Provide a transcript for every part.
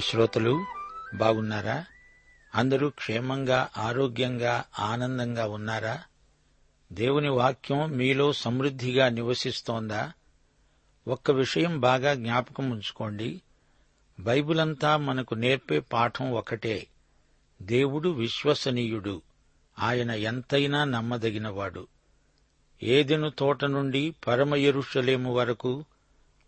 ప్రియ శ్రోతలు బాగున్నారా? అందరూ క్షేమంగా ఆరోగ్యంగా ఆనందంగా ఉన్నారా? దేవుని వాక్యం మీలో సమృద్ధిగా నివసిస్తోందా? ఒక్క విషయం బాగా జ్ఞాపకం ఉంచుకోండి. బైబిలంతా మనకు నేర్పే పాఠం ఒకటే. దేవుడు విశ్వసనీయుడు. ఆయన ఎంతైనా నమ్మదగినవాడు. ఏదెను తోట నుండి పరమ ఎరుషలేము వరకు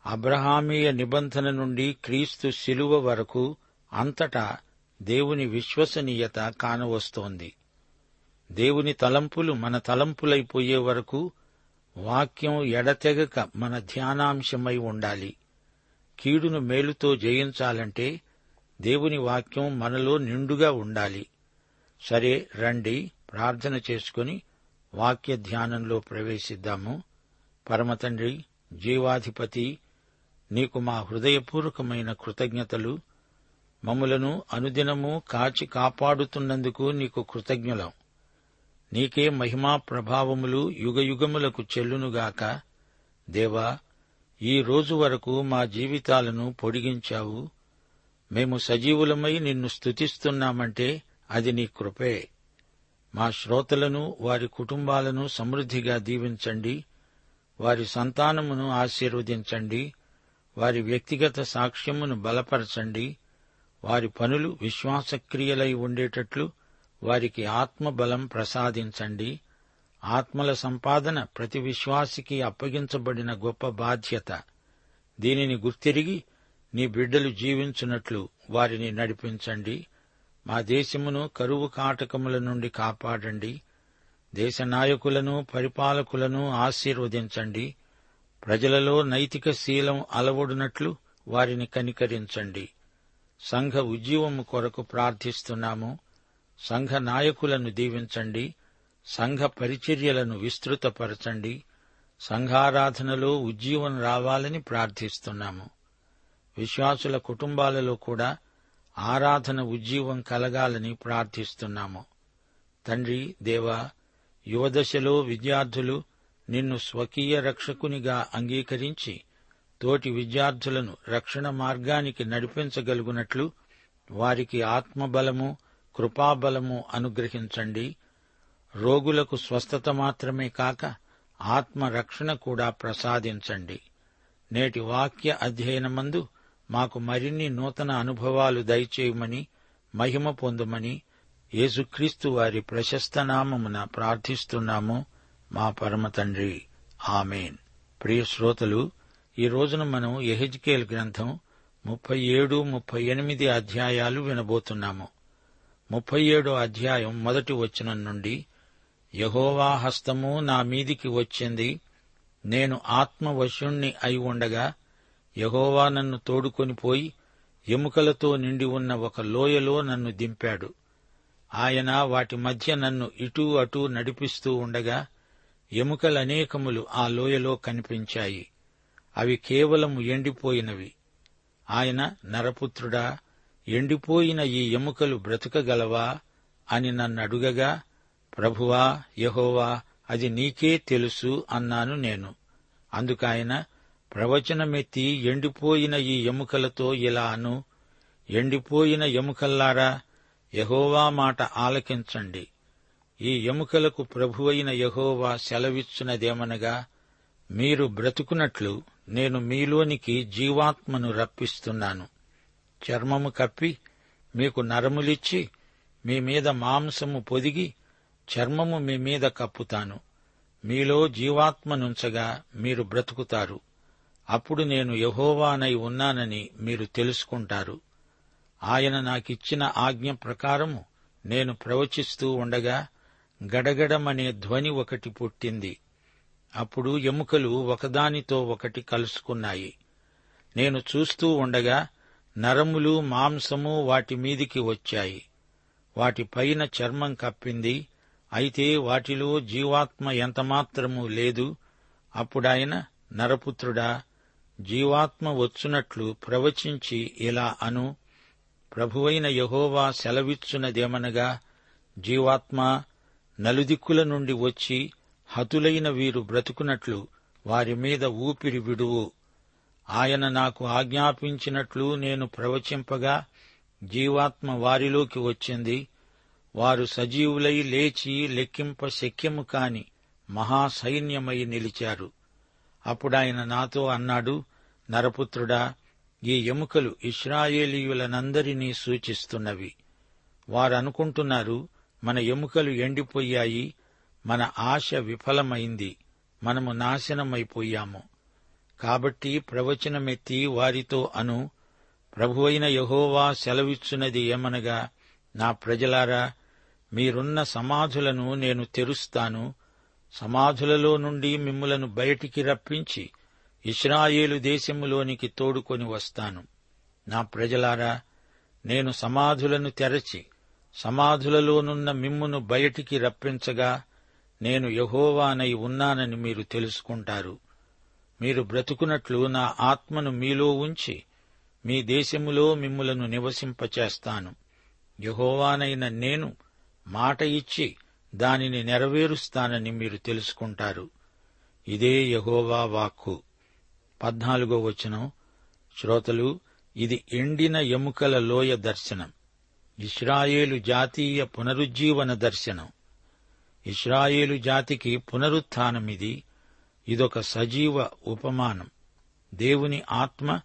అబ్రహామీయ నిబంధన నుండి క్రీస్తు శిలువ వరకు అంతటా దేవుని విశ్వసనీయత కానవస్తోంది. దేవుని తలంపులు మన తలంపులైపోయే వరకు వాక్యం ఎడతెగక మన ధ్యానాంశమై ఉండాలి. కీడును మేలుతో జయించాలంటే దేవుని వాక్యం మనలో నిండుగా ఉండాలి. సరే రండి ప్రార్థన చేసుకుని వాక్య ధ్యానంలో ప్రవేశిద్దాము. పరమతండ్రి జీవాధిపతి నీకు మా హృదయపూర్వకమైన కృతజ్ఞతలు. మమ్ములను అనుదినము కాచి కాపాడుతున్నందుకు నీకు కృతజ్ఞులం. నీకే మహిమా ప్రభావములు యుగయుగములకు చెల్లునుగాక. దేవా ఈ రోజు వరకు మా జీవితాలను పొడిగించావు. మేము సజీవులమై నిన్ను స్తుతిస్తున్నామంటే అది నీ కృపే. మా శ్రోతలను వారి కుటుంబాలను సమృద్ధిగా దీవించండి. వారి సంతానమును ఆశీర్వదించండి. వారి వ్యక్తిగత సాక్ష్యమును బలపరచండి. వారి పనులు విశ్వాసక్రియలై ఉండేటట్లు వారికి ఆత్మబలం ప్రసాదించండి. ఆత్మల సంపాదన ప్రతి విశ్వాసికి అప్పగించబడిన గొప్ప బాధ్యత. దీనిని గుర్తిరిగి నీ బిడ్డలు జీవించున్నట్లు వారిని నడిపించండి. మా దేశమును కరువు కాటకముల నుండి కాపాడండి. దేశ నాయకులను పరిపాలకులను ఆశీర్వదించండి. ప్రజలలో నైతిక శీలం అలవడినట్లు వారిని కనికరించండి. సంఘ ఉజ్జీవము కొరకు ప్రార్థిస్తున్నాము. సంఘ నాయకులను దీవించండి. సంఘ పరిచర్యలను విస్తృతపరచండి. సంఘారాధనలో ఉజ్జీవం రావాలని ప్రార్థిస్తున్నాము. విశ్వాసుల కుటుంబాలలో కూడా ఆరాధన ఉజ్జీవం కలగాలని ప్రార్థిస్తున్నాము. తండ్రి దేవా యువదశలో విద్యార్థులు నిన్ను స్వకీయ రక్షకునిగా అంగీకరించి తోటి విద్యార్థులను రక్షణ మార్గానికి నడిపించగలుగునట్లు వారికి ఆత్మబలము కృపాబలము అనుగ్రహించండి. రోగులకు స్వస్థత మాత్రమే కాక ఆత్మ రక్షణ కూడా ప్రసాదించండి. నేటి వాక్య అధ్యయనమందు మాకు మరిన్ని నూతన అనుభవాలు దయచేయమని మహిమ పొందమని యేసుక్రీస్తు వారి ప్రశస్త నామమున ప్రార్థిస్తున్నాము. మా పరమ తండ్రి. ఆమెన్. ప్రియ శ్రోతలు ఈ రోజున మనం ఎహెజ్కేల్ గ్రంథం ముప్పై ఏడు ముప్పై ఎనిమిది అధ్యాయాలు వినబోతున్నాము. ముప్పై ఏడో అధ్యాయం మొదటి వచనం నుండి యహోవా హస్తము నా మీదికి వచ్చింది నేను ఆత్మవశుణ్ణి అయి ఉండగా యహోవా నన్ను తోడుకొని పోయి ఎముకలతో నిండి ఉన్న ఒక లోయలో నన్ను దింపాడు. ఆయన వాటి మధ్య నన్ను ఇటూ అటూ నడిపిస్తూ ఉండగా ఎముకలనేకములు ఆ లోయలో కనిపించాయి. అవి కేవలము ఎండిపోయినవి. ఆయన నరపుత్రుడా ఎండిపోయిన ఈ ఎముకలు బ్రతకగలవా అని నన్నడుగగా ప్రభువా యహోవా అది నీకే తెలుసు అన్నాను నేను. అందుకాయన ప్రవచనమెత్తి ఎండిపోయిన ఈ ఎముకలతో ఇలా అను. ఎండిపోయిన ఎముకల్లారా యహోవా మాట ఆలకించండి. ఈ ఎముకలకు ప్రభువైన యహోవా సెలవిచ్చునదేమనగా మీరు బ్రతుకునట్లు నేను మీలోనికి జీవాత్మను రప్పిస్తున్నాను. చర్మము కప్పి మీకు నరములిచ్చి మీ మీద మాంసము పొదిగి చర్మము మీ మీద కప్పుతాను. మీలో జీవాత్మనుంచగా మీరు బ్రతుకుతారు. అప్పుడు నేను యహోవానై ఉన్నానని మీరు తెలుసుకుంటారు. ఆయన నాకిచ్చిన ఆజ్ఞ ప్రకారము నేను ప్రవచిస్తూ ఉండగా గడగడమనే ధ్వని ఒకటి పుట్టింది. అప్పుడు ఎముకలు ఒకదానితో ఒకటి కలుసుకున్నాయి. నేను చూస్తూ ఉండగా నరములు మాంసము వాటి మీదికి వచ్చాయి. వాటి పైన చర్మం కప్పింది. అయితే వాటిలో జీవాత్మ ఎంతమాత్రమూ లేదు. అప్పుడాయన నరపుత్రుడా జీవాత్మ వచ్చునట్లు ప్రవచించి ఇలా అను. ప్రభువైన యహోవా సెలవిచ్చునదేమనగా జీవాత్మ నలుదిక్కుల నుండి వచ్చి హతులైన వీరు బ్రతుకునట్లు వారి మీద ఊపిరి విడువు. ఆయన నాకు ఆజ్ఞాపించినట్లు నేను ప్రవచింపగా జీవాత్మ వారిలోకి వచ్చింది. వారు సజీవులై లేచి లెక్కింప శక్యము కాని మహాసైన్యమై నిలిచారు. అప్పుడాయన నాతో అన్నాడు నరపుత్రుడా ఈ ఎముకలు ఇస్రాయేలీయులనందరినీ సూచిస్తున్నవి. వారనుకుంటున్నారు మన ఎముకలు ఎండిపోయాయి మన ఆశ విఫలమైంది మనము నాశనమైపోయాము. కాబట్టి ప్రవచనమెత్తి వారితో అను ప్రభువైన యహోవా సెలవిచ్చున్నది ఏమనగా నా ప్రజలారా మీరున్న సమాధులను నేను తెరుస్తాను. సమాధులలో నుండి మిమ్ములను బయటికి రప్పించి ఇస్రాయేలు దేశములోనికి తోడుకొని వస్తాను. నా ప్రజలారా నేను సమాధులను తెరచి సమాధులలోనున్న మిమ్మును బయటికి రప్పించగా నేను యహోవానై ఉన్నానని మీరు తెలుసుకుంటారు. మీరు బ్రతుకున్నట్లు నా ఆత్మను మీలో ఉంచి మీ దేశములో మిమ్ములను నివసింపచేస్తాను. యహోవానైన నేను మాట ఇచ్చి దానిని నెరవేరుస్తానని మీరు తెలుసుకుంటారు. ఇదే యహోవా వాక్కు. పద్నాలుగో వచనం. శ్రోతలు ఇది ఎండిన ఎముకల లోయ దర్శనం. ఇస్రాయేలు జాతీయ పునరుజ్జీవన దర్శనం. ఇస్రాయేలు జాతికి పునరుత్నమిది ఇదొక సజీవ ఉపమానం. దేవుని ఆత్మ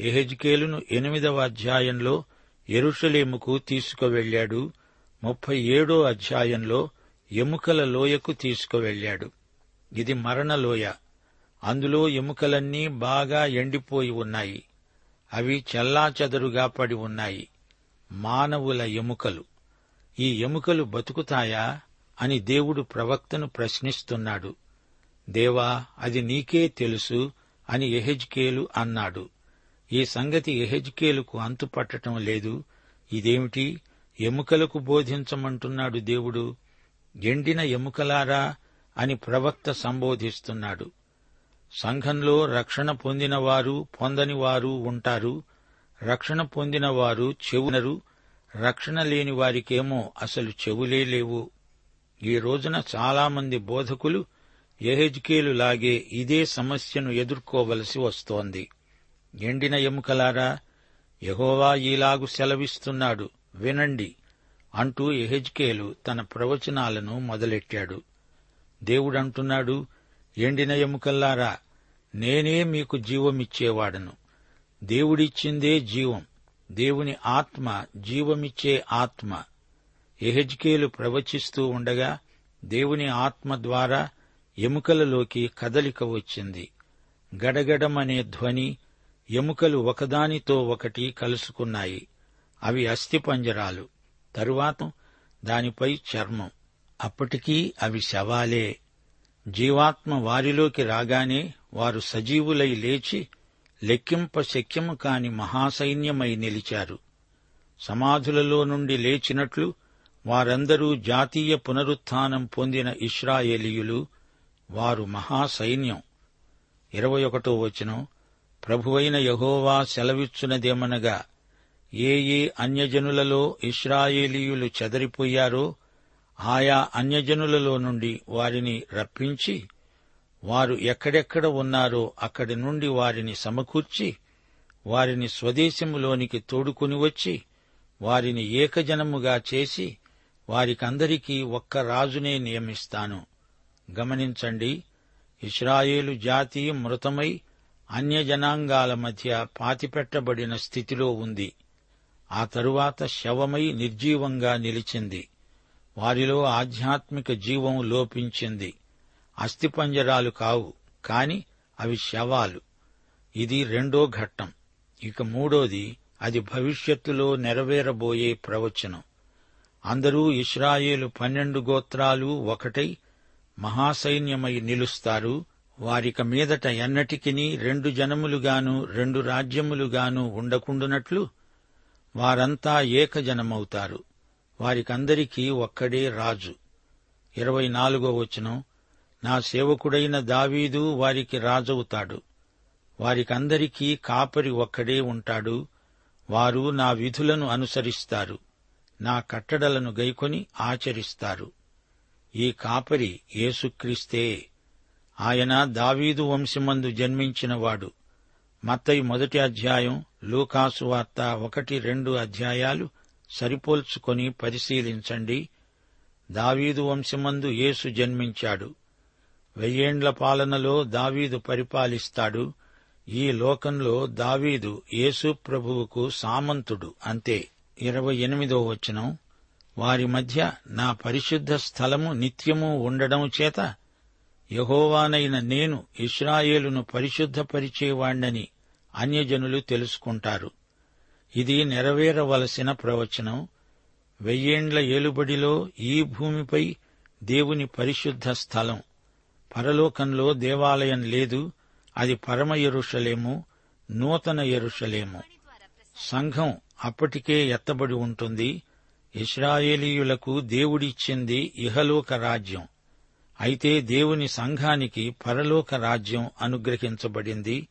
ఎహెజ్కేలును ఎనిమిదవ అధ్యాయంలో ఎరుషలేముకు తీసుకువెళ్ళాడు ముప్పై ఏడో అధ్యాయంలో ఎముకల లోయకు తీసుకువెళ్ళాడు ఇది మరణలోయ అందులో ఎముకలన్నీ బాగా ఎండిపోయి ఉన్నాయి. అవి చెల్లాచెదరుగా పడి ఉన్నాయి. మానవుల ఎముకలు. ఈ ఎముకలు బతుకుతాయా అని దేవుడు ప్రవక్తను ప్రశ్నిస్తున్నాడు. దేవా అది నీకే తెలుసు అని ఎహెజ్కేలు అన్నాడు. ఈ సంగతి ఎహెజ్కేలుకు అంతుపట్టటం లేదు. ఇదేమిటి? ఎముకలకు బోధించమంటున్నాడు దేవుడు. ఎండిన ఎముకలారా అని ప్రవక్త సంబోధిస్తున్నాడు. సంఘంలో రక్షణ పొందినవారు పొందనివారు ఉంటారు. రక్షణ పొందిన వారు చెవునరు రక్షణ లేని వారికేమో అసలు చెవులే లేవు. ఈ రోజున చాలామంది బోధకులు ఎహెజ్కేలు లాగే ఇదే సమస్యను ఎదుర్కోవలసి వస్తోంది. ఎండిన ఎముకలారా యహోవా ఈలాగు సెలవిస్తున్నాడు వినండి అంటూ ఎహెజ్కేలు తన ప్రవచనాలను మొదలెట్టాడు. దేవుడంటున్నాడు ఎండిన ఎముకల్లారా నేనే మీకు జీవమిచ్చేవాడను. దేవుడిచ్చిందే జీవం. దేవుని ఆత్మ జీవమిచ్చే ఆత్మ. ఎహెజ్కేలు ప్రవచిస్తూ ఉండగా దేవుని ఆత్మ ద్వారా ఎముకలలోకి కదలిక వచ్చింది. గడగడమనే ధ్వని ఎముకలు ఒకదానితో ఒకటి కలుసుకున్నాయి. అవి అస్థిపంజరాలు. తరువాత దానిపై చర్మం. అప్పటికీ అవి శవాలే. జీవాత్మ వారిలోకి రాగానే వారు సజీవులై లేచి లెక్కింప శక్యము కాని మహాసైన్యమై నిలిచారు. సమాధులలో నుండి లేచినట్లు వారందరూ జాతీయ పునరుత్థానం పొందిన ఇస్రాయేలీయులు వారు మహాసైన్యం. ఇరవై ఒకటో వచనం ప్రభువైన యహోవా సెలవిచ్చునదేమనగా ఏ ఏ అన్యజనులలో ఇస్రాయేలీయులు చెదరిపోయారో ఆయా అన్యజనులలో నుండి వారిని రప్పించి వారు ఎక్కడెక్కడ ఉన్నారో అక్కడి నుండి వారిని సమకూర్చి వారిని స్వదేశములోనికి తోడుకుని వచ్చి వారిని ఏకజనముగా చేసి వారికందరికీ ఒక్క రాజునే నియమిస్తాను. గమనించండి ఇస్రాయేలు జాతి మృతమై అన్యజనాంగాల మధ్య పాతిపెట్టబడిన స్థితిలో ఉంది. ఆ తరువాత శవమై నిర్జీవంగా నిలిచింది. వారిలో ఆధ్యాత్మిక జీవం లోపించింది. అస్థిపంజరాలు కావు కాని అవి శవాలు. ఇది రెండో ఘట్టం. ఇక మూడోది అది భవిష్యత్తులో నెరవేరబోయే ప్రవచనం. అందరూ ఇస్రాయేలు పన్నెండు గోత్రాలు ఒకటై మహాసైన్యమై నిలుస్తారు. వారిక మీదట ఎన్నటికిని రెండు జనములుగాను రెండు రాజ్యములుగాను ఉండకుండునట్లు వారంతా ఏకజనమవుతారు. వారికందరికీ ఒక్కడే రాజు. ఇరవై నాలుగో వచనం నా సేవకుడైన దావీదు వారికి రాజవుతాడు. వారికందరికీ కాపరి ఒక్కడే ఉంటాడు. వారు నా విధులను అనుసరిస్తారు. నా కట్టడలను గైకొని ఆచరిస్తారు. ఈ కాపరి యేసుక్రీస్తే. ఆయన దావీదు వంశమందు జన్మించినవాడు. మత్తయి మొదటి అధ్యాయం లూకాసు వార్త ఒకటి రెండు అధ్యాయాలు సరిపోల్చుకొని పరిశీలించండి. దావీదు వంశమందు యేసు జన్మించాడు. వెయ్యేండ్ల పాలనలో దావీదు పరిపాలిస్తాడు. ఈ లోకంలో దావీదు యేసు ప్రభువుకు సామంతుడు. అంతే. ఇరవై ఎనిమిదో వచనం. వారి మధ్య నా పరిశుద్ధ స్థలము నిత్యము ఉండడం చేత యహోవానైన నేను ఇస్రాయేలును పరిశుద్ధపరిచేవాణ్ణని అన్యజనులు తెలుసుకుంటారు. ఇది నెరవేరవలసిన ప్రవచనం. వెయ్యేండ్ల ఏలుబడిలో ఈ భూమిపై దేవుని పరిశుద్ధ స్థలం. పరలోకంలో దేవాలయం లేదు అది పరమ ఎరుషలేము నూతన ఎరుషలేము సంఘం అప్పటికే ఎత్తబడి ఉంటుంది. ఇస్రాయేలీయులకు దేవుడిచ్చింది ఇహలోక రాజ్యం. అయితే దేవుని సంఘానికి పరలోక రాజ్యం అనుగ్రహించబడింది.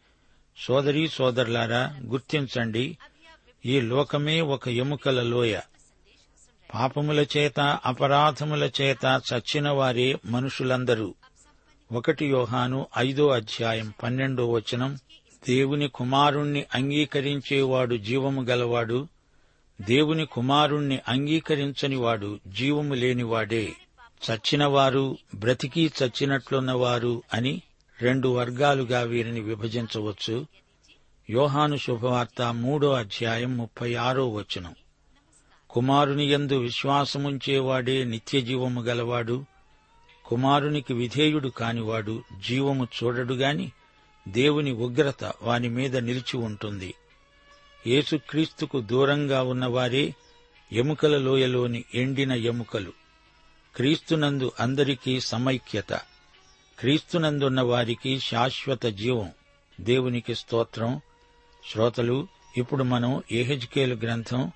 సోదరీ సోదరులారా గుర్తించండి ఈ లోకమే ఒక ఎముకల లోయ. పాపముల చేత అపరాధముల చేత చచ్చిన వారే మనుషులందరూ. ఒకటి యోహాను ఐదో అధ్యాయం పన్నెండో వచనం. దేవుని కుమారుణ్ణి అంగీకరించేవాడు జీవము గలవాడు దేవుని కుమారుణ్ణి అంగీకరించనివాడు జీవము లేనివాడే. చచ్చినవారు బ్రతికి చచ్చినట్లున్నవారు అని రెండు వర్గాలుగా వీరిని విభజించవచ్చు. యోహాను శుభవార్త మూడో అధ్యాయం ముప్పై ఆరో వచనం. కుమారుని యందు విశ్వాసముంచేవాడే నిత్యజీవము గలవాడు కుమారునికి విధేయుడు కానివాడు జీవము చూడడుగాని దేవుని ఉగ్రత వాని మీద నిలిచి ఉంటుంది. యేసుక్రీస్తుకు దూరంగా ఉన్నవారే ఎముకల లోయలోని ఎండిన ఎముకలు. క్రీస్తునందు అందరికీ సమైక్యత. క్రీస్తునందున్న వారికి శాశ్వత జీవం. దేవునికి స్తోత్రం. శ్రోతలు ఇప్పుడు మనం ఎహెజ్కేలు గ్రంథం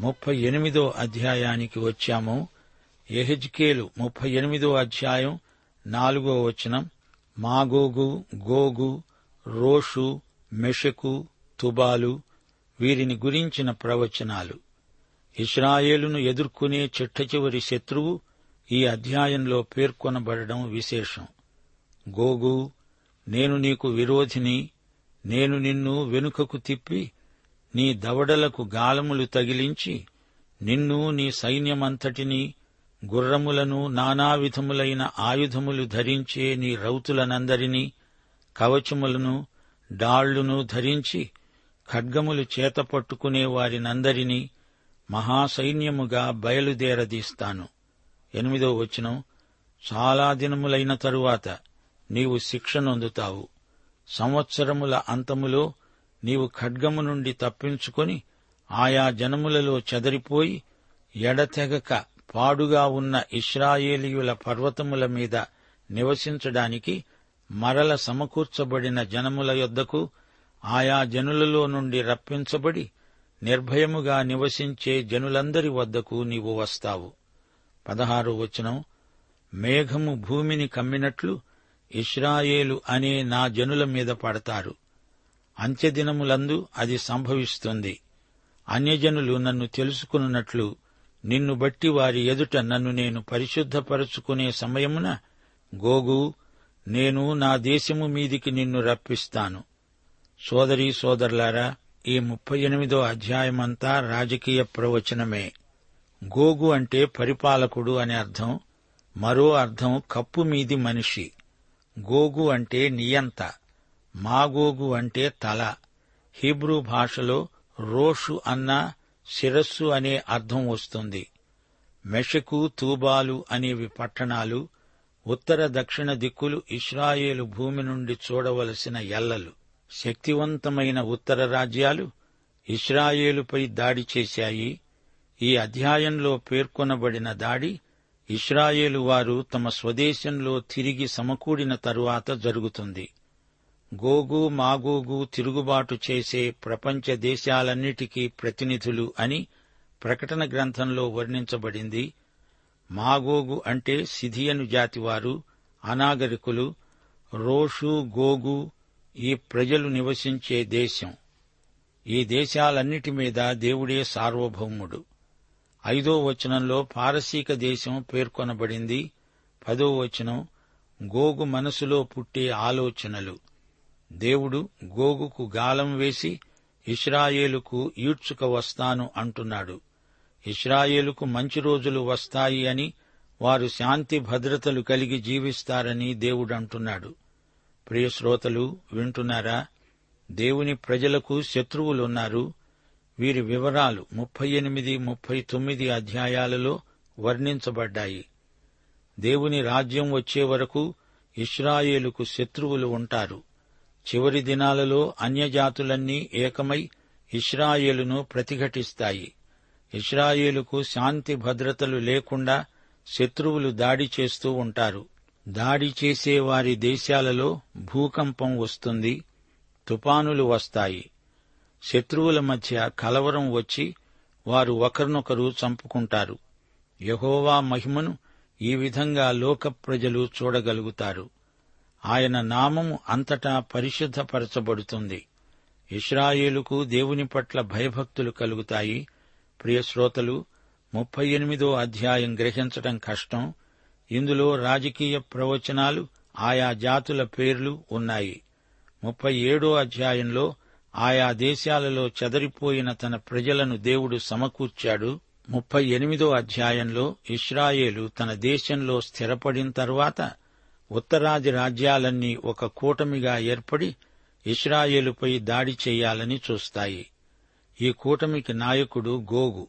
ముప్పై ఎనిమిదో అధ్యాయానికి వచ్చాము. ఎహెజ్కేలు ముప్పై ఎనిమిదో అధ్యాయం నాలుగో వచనం. మాగోగు గోగు రోషు మెషకు తుబాలు వీరిని గురించిన ప్రవచనాలు. ఇస్రాయేలును ఎదుర్కొనే చిట్టచివరి శత్రువు ఈ అధ్యాయంలో పేర్కొనబడడం విశేషం. గోగు నేను నీకు విరోధిని నేను నిన్ను వెనుకకు తిప్పి నీ దవడలకు గాలములు తగిలించి నిన్ను నీ సైన్యమంతటినీ గుర్రములను నానావిధములైన ఆయుధములు ధరించే నీ రౌతులనందరినీ కవచములను డాళ్ళును ధరించి ఖడ్గములు చేత పట్టుకునే వారినందరినీ మహాసైన్యముగా బయలుదేరదీస్తాను. ఎనిమిదో వచనం. చాలా దినములైన తరువాత నీవు శిక్షనొందుతావు సంవత్సరముల అంతములో నీవు ఖడ్గము నుండి తప్పించుకొని ఆయా జనములలో చెదరిపోయి ఎడతెగక పాడుగా ఉన్న ఇస్రాయేలీయుల పర్వతముల మీద నివసించడానికి మరల సమకూర్చబడిన జనముల యొద్దకు ఆయా జనులలో నుండి రప్పించబడి నిర్భయముగా నివసించే జనులందరి వద్దకు నీవు వస్తావు. పదహారు వచనం మేఘము భూమిని కమ్మినట్లు ఇస్రాయేలు అనే నా జనుల మీద పడతారు. అంత్యదినములందు అది సంభవిస్తుంది. అన్యజనులు నన్ను తెలుసుకున్నట్లు నిన్ను బట్టి వారి ఎదుట నన్ను నేను పరిశుద్ధపరచుకునే సమయమున గోగు నేను నా దేశము మీదికి నిన్ను రప్పిస్తాను. సోదరీ సోదరులారా ఈ ముప్పై ఎనిమిదో అధ్యాయమంతా రాజకీయ ప్రవచనమే. గోగు అంటే పరిపాలకుడు అనే అర్థం మరో అర్థం కప్పు మీది మనిషి. గోగు అంటే నియంత మాగోగు అంటే తల. హీబ్రూ భాషలో రోషు అన్న శిరస్సు అనే అర్థం వస్తుంది. మెషకు తూబాలు అనేవి పట్టణాలు ఉత్తర దక్షిణ దిక్కులు ఇస్రాయేలు భూమి నుండి చూడవలసిన ఎల్లలు. శక్తివంతమైన ఉత్తర రాజ్యాలు ఇస్రాయేలుపై దాడి చేశాయి. ఈ అధ్యాయంలో పేర్కొనబడిన దాడి ఇస్రాయేలు వారు తమ స్వదేశంలో తిరిగి సమకూడిన తరువాత జరుగుతుంది. గోగు మాగోగు తిరుగుబాటు చేసే ప్రపంచ దేశాలన్నిటికీ ప్రతినిధులు అని ప్రకటన గ్రంథంలో వర్ణించబడింది. మాగోగు అంటే సిధియను జాతివారు అనాగరికులు రోషు గోగు ఈ ప్రజలు నివసించే దేశం. ఈ దేశాలన్నిటి మీద దేవుడే సార్వభౌముడు. ఐదో వచనంలో పారసీక దేశం పేర్కొనబడింది. పదో వచనం గోగు మనసులో పుట్టే ఆలోచనలు. దేవుడు గోగుకు గాలం వేసి ఇస్రాయేలుకు ఈడ్చుక వస్తాను అంటున్నాడు. ఇస్రాయేలుకు మంచి రోజులు వస్తాయి అని వారు శాంతి భద్రతలు కలిగి జీవిస్తారని దేవుడు అంటున్నాడు వింటున్నారా? దేవుని ప్రజలకు శత్రువులున్నారు. వీరి వివరాలు ముప్పై ఎనిమిది ముప్పై తొమ్మిది అధ్యాయాలలో వర్ణించబడ్డాయి. దేవుని రాజ్యం వచ్చే వరకు ఇస్రాయేలుకు శత్రువులు ఉంటారు. చివరి దినాలలో అన్యజాతులన్నీ ఏకమై ఇస్రాయేలును ప్రతిఘటిస్తాయి. ఇస్రాయేలుకు శాంతి భద్రతలు లేకుండా శత్రువులు దాడి చేస్తూ ఉంటారు. దాడి చేసే వారి దేశాలలో భూకంపం వస్తుంది తుపానులు వస్తాయి. శత్రువుల మధ్య కలవరం వచ్చి వారు ఒకరినొకరు చంపుకుంటారు. యహోవా మహిమను ఈ విధంగా లోక ప్రజలు చూడగలుగుతారు. ఆయన నామము అంతటా పరిశుద్ధపరచబడుతుంది. ఇస్రాయేలుకు దేవుని పట్ల భయభక్తులు కలుగుతాయి. ప్రియశ్రోతలు ముప్పై ఎనిమిదో అధ్యాయం గ్రహించటం కష్టం. ఇందులో రాజకీయ ప్రవచనాలు ఆయా జాతుల పేర్లు ఉన్నాయి. ముప్పై ఏడో అధ్యాయంలో ఆయా దేశాలలో చెదరిపోయిన తన ప్రజలను దేవుడు సమకూర్చాడు. ముప్పై ఎనిమిదో అధ్యాయంలో ఇస్రాయేలు తన దేశంలో స్థిరపడిన తరువాత ఉత్తరాది రాజ్యాలన్నీ ఒక కూటమిగా ఏర్పడి ఇస్రాయేలుపై దాడి చేయాలని చూస్తాయి. ఈ కూటమికి నాయకుడు గోగు.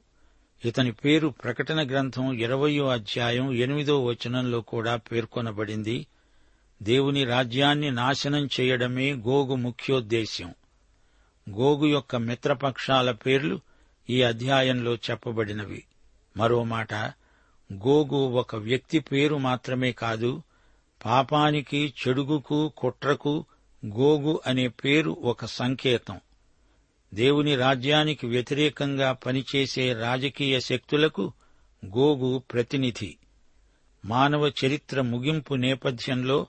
ఇతని పేరు ప్రకటన గ్రంథం ఇరవయో అధ్యాయం ఎనిమిదో వచనంలో కూడా పేర్కొనబడింది. దేవుని రాజ్యాన్ని నాశనం చేయడమే గోగు ముఖ్యోద్దేశ్యం. గోగు యొక్క మిత్రపక్షాల పేర్లు ఈ అధ్యాయంలో చెప్పబడినవి. మరో మాట గోగు ఒక వ్యక్తి పేరు మాత్రమే కాదు పాపానికి చెడుగుకు కుట్రకు గోగు అనే పేరు ఒక సంకేతం. దేవుని రాజ్యానికి వ్యతిరేకంగా పనిచేసే రాజకీయ శక్తులకు గోగు ప్రతినిధి. మానవ చరిత్ర ముగింపు నేపథ్యంలో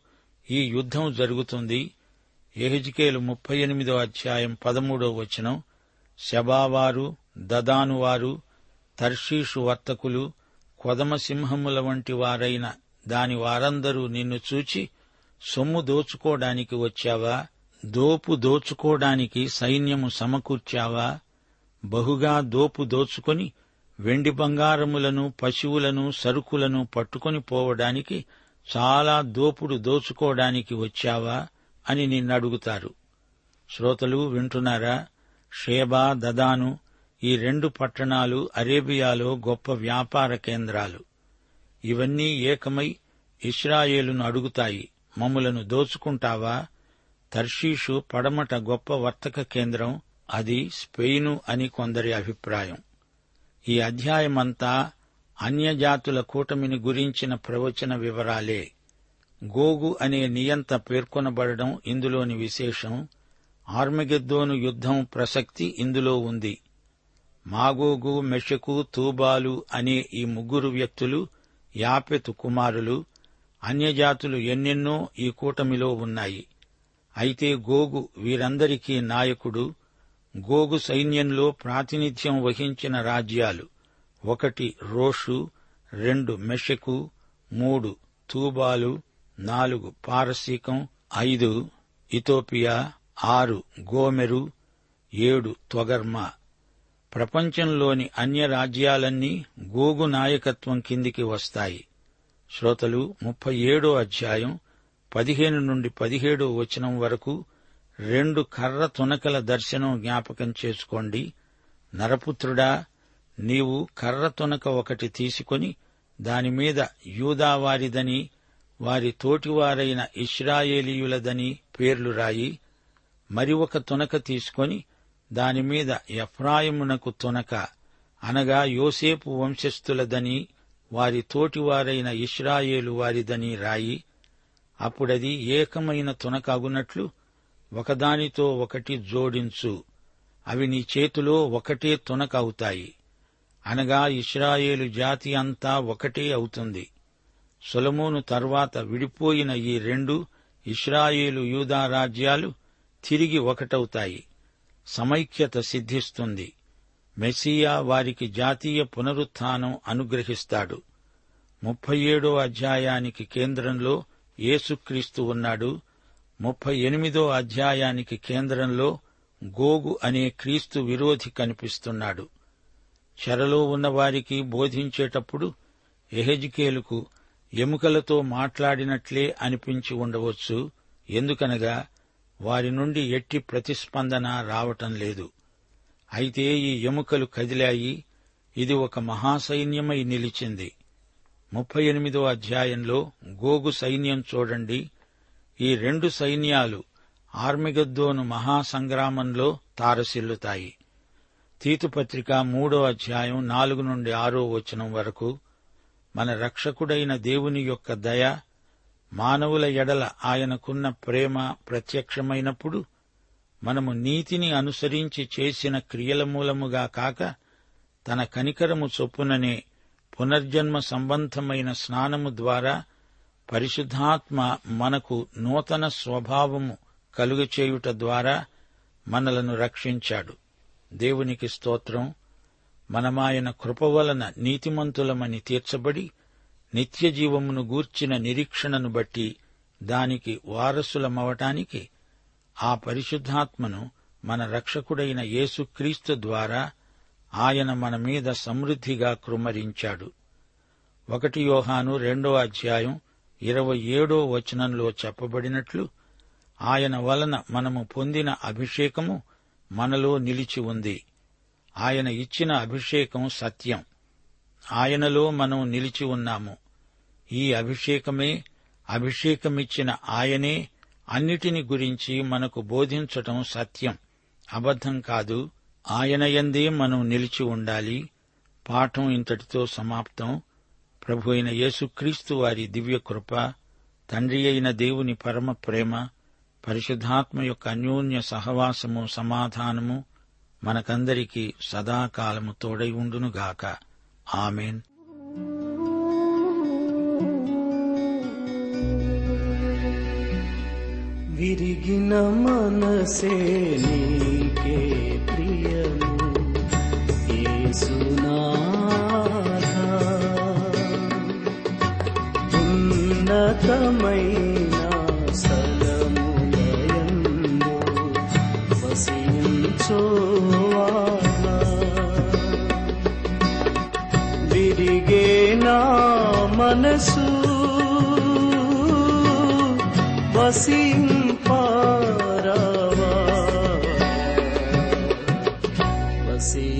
ఈ యుద్ధం జరుగుతుంది. ఎహెజ్కేలు ముప్పై ఎనిమిదో అధ్యాయం పదమూడో వచనం. శబావారు దదానువారు తర్షీషు వర్తకులు కొదమసింహముల వంటి వారైన దాని వారందరూ నిన్ను చూచి సొమ్ము దోచుకోవడానికి వచ్చావా? దోపు దోచుకోవడానికి సైన్యము సమకూర్చావా? బహుగా దోపు దోచుకొని వెండి బంగారములను పశువులను సరుకులను పట్టుకొని పోవడానికి చాలా దోపుడు దోచుకోవడానికి వచ్చావా? అని నిన్నడుగుతారు. శ్రోతలు వింటున్నారా? షేబా దదాను ఈ రెండు పట్టణాలు అరేబియాలో గొప్ప వ్యాపార కేంద్రాలు. ఇవన్నీ ఏకమై ఇస్రాయేలును అడుగుతాయి. మమ్ములను దోచుకుంటావా? తర్షీషు పడమట గొప్ప వర్తక కేంద్రం అది స్పెయిను అని కొందరి అభిప్రాయం. ఈ అధ్యాయమంతా అన్యజాతుల కూటమిని గురించిన ప్రవచన వివరాలే. గోగు అనే నియంత పేర్కొనబడడం ఇందులోని విశేషం. ఆర్మగెద్దోను యుద్ధం ప్రసక్తి ఇందులో ఉంది. మాగోగు మెషకు తూబాలు అనే ఈ ముగ్గురు వ్యక్తులు యాపెతు కుమారులు అన్యజాతులు ఎన్నెన్నో ఈ కూటమిలో ఉన్నాయి. అయితే గోగు వీరందరికీ నాయకుడు గోగు సైన్యంలో ప్రాతినిధ్యం వహించిన రాజ్యాలు ఒకటి రోషు రెండు మెషకు మూడు తూబాలు నాలుగు పారసీకం ఐదు ఇథోపియా ఆరు గోమెరు ఏడు త్వగర్మ. ప్రపంచంలోని అన్య రాజ్యాలన్నీ గోగు నాయకత్వం కిందికి వస్తాయి. శ్రోతలు ముప్పై ఏడో అధ్యాయం పదిహేను నుండి పదిహేడో వచనం వరకు రెండు కర్ర తునకల దర్శనం జ్ఞాపకం చేసుకోండి. నరపుత్రుడా నీవు కర్ర తునక ఒకటి తీసుకొని దానిమీద యూదావారిదని వారి తోటివారైన ఇస్రాయేలీయులదని పేర్లు రాయి. మరి ఒక తునక తీసుకొని దానిమీద ఎఫ్రాయిమునకు తునక అనగా యోసేపు వంశస్థులదని వారి తోటివారైన ఇష్రాయేలు వారిదని రాయి. అప్పుడది ఏకమైన తునక అగునట్లు ఒకదానితో ఒకటి జోడించు. అవి నీ చేతిలో ఒకటే తునక అవుతాయి. అనగా ఇస్రాయేలు జాతి అంతా ఒకటే అవుతుంది. సొలమోను తర్వాత విడిపోయిన ఈ రెండు ఇస్రాయేలు యూదా రాజ్యాలు తిరిగి ఒకటవుతాయి. సమైక్యత సిద్ధిస్తుంది. మెస్సియా వారికి జాతీయ పునరుత్థానం అనుగ్రహిస్తాడు. ముప్పై ఏడో అధ్యాయానికి కేంద్రంలో యేసుక్రీస్తు ఉన్నాడు. ముప్పై ఎనిమిదో అధ్యాయానికి కేంద్రంలో గోగు అనే క్రీస్తు విరోధి కనిపిస్తున్నాడు. చెరలో ఉన్నవారికి బోధించేటప్పుడు ఎహెజికేలుకు ఎముకలతో మాట్లాడినట్లే అనిపించి ఉండవచ్చు. ఎందుకనగా వారి నుండి ఎట్టి ప్రతిస్పందన రావటం లేదు. అయితే ఈ ఎముకలు కదిలాయి. ఇది ఒక మహాసైన్యమై నిలిచింది. ముప్పై ఎనిమిదో అధ్యాయంలో గోగు సైన్యం చూడండి. ఈ రెండు సైన్యాలు ఆర్మిగద్దోను మహాసంగ్రామంలో తారసిల్లుతాయి. తీతుపత్రిక మూడో అధ్యాయం నాలుగు నుండి ఆరో వచనం వరకు మన రక్షకుడైన దేవుని యొక్క దయ మానవుల ఎడల ఆయనకున్న ప్రేమ ప్రత్యక్షమైనప్పుడు మనము నీతిని అనుసరించి చేసిన క్రియల మూలముగా కాక తన కనికరము చొప్పుననే పునర్జన్మ సంబంధమైన స్నానము ద్వారా పరిశుద్ధాత్మ మనకు నూతన స్వభావము కలుగచేయుట ద్వారా మనలను రక్షించాడు. దేవునికి స్తోత్రం. మనమాయన కృప వలన నీతిమంతులమని తీర్చబడి నిత్య జీవమును గూర్చిన నిరీక్షణను బట్టి దానికి వారసులమవటానికి ఆ పరిశుద్ధాత్మను మన రక్షకుడైన యేసుక్రీస్తు ద్వారా ఆయన మన మీద సమృద్ధిగా కృమరించాడు. ఒకటి యోహాను రెండో అధ్యాయం ఇరవై ఏడో వచనంలో చెప్పబడినట్లు ఆయన వలన మనము పొందిన అభిషేకము మనలో నిలిచి ఉంది. ఆయన ఇచ్చిన అభిషేకం సత్యం. ఆయనలో మనం నిలిచి ఉన్నాము. ఈ అభిషేకమే అభిషేకమిచ్చిన ఆయనే అన్నిటిని గురించి మనకు బోధించటం సత్యం. అబద్ధం కాదు ఆయనయందే మనం నిలిచి ఉండాలి. పాఠం ఇంతటితో సమాప్తం. ప్రభు అయిన యేసుక్రీస్తు వారి దివ్య కృప తండ్రి అయిన దేవుని పరమ ప్రేమ పరిశుద్ధాత్మ యొక్క అన్యోన్య సహవాసము సమాధానము మనకందరికీ సదాకాలము తోడై ఉండునుగాక. ఆమెన్. విరిగిన మనసే నీకే ప్రియము. యేసునాథ ఉన్నతమైన స్థలములయందు వసించువాడా విరిగే నా మనసు వసింపారవా see.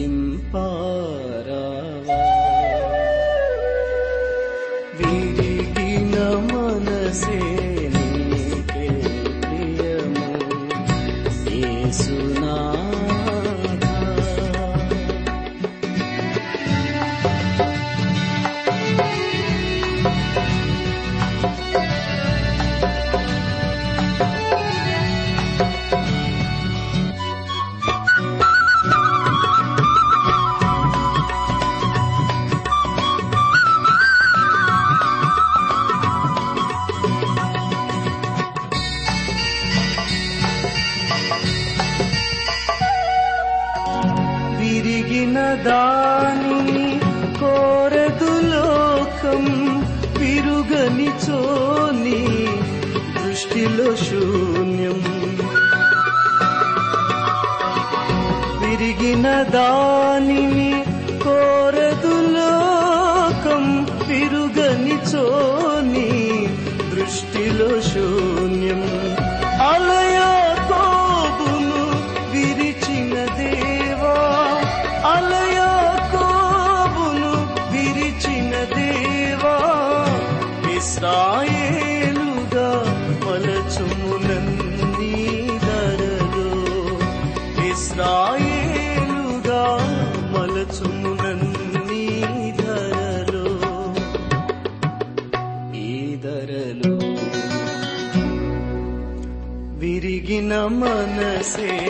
విరిగిన దానిని మనసే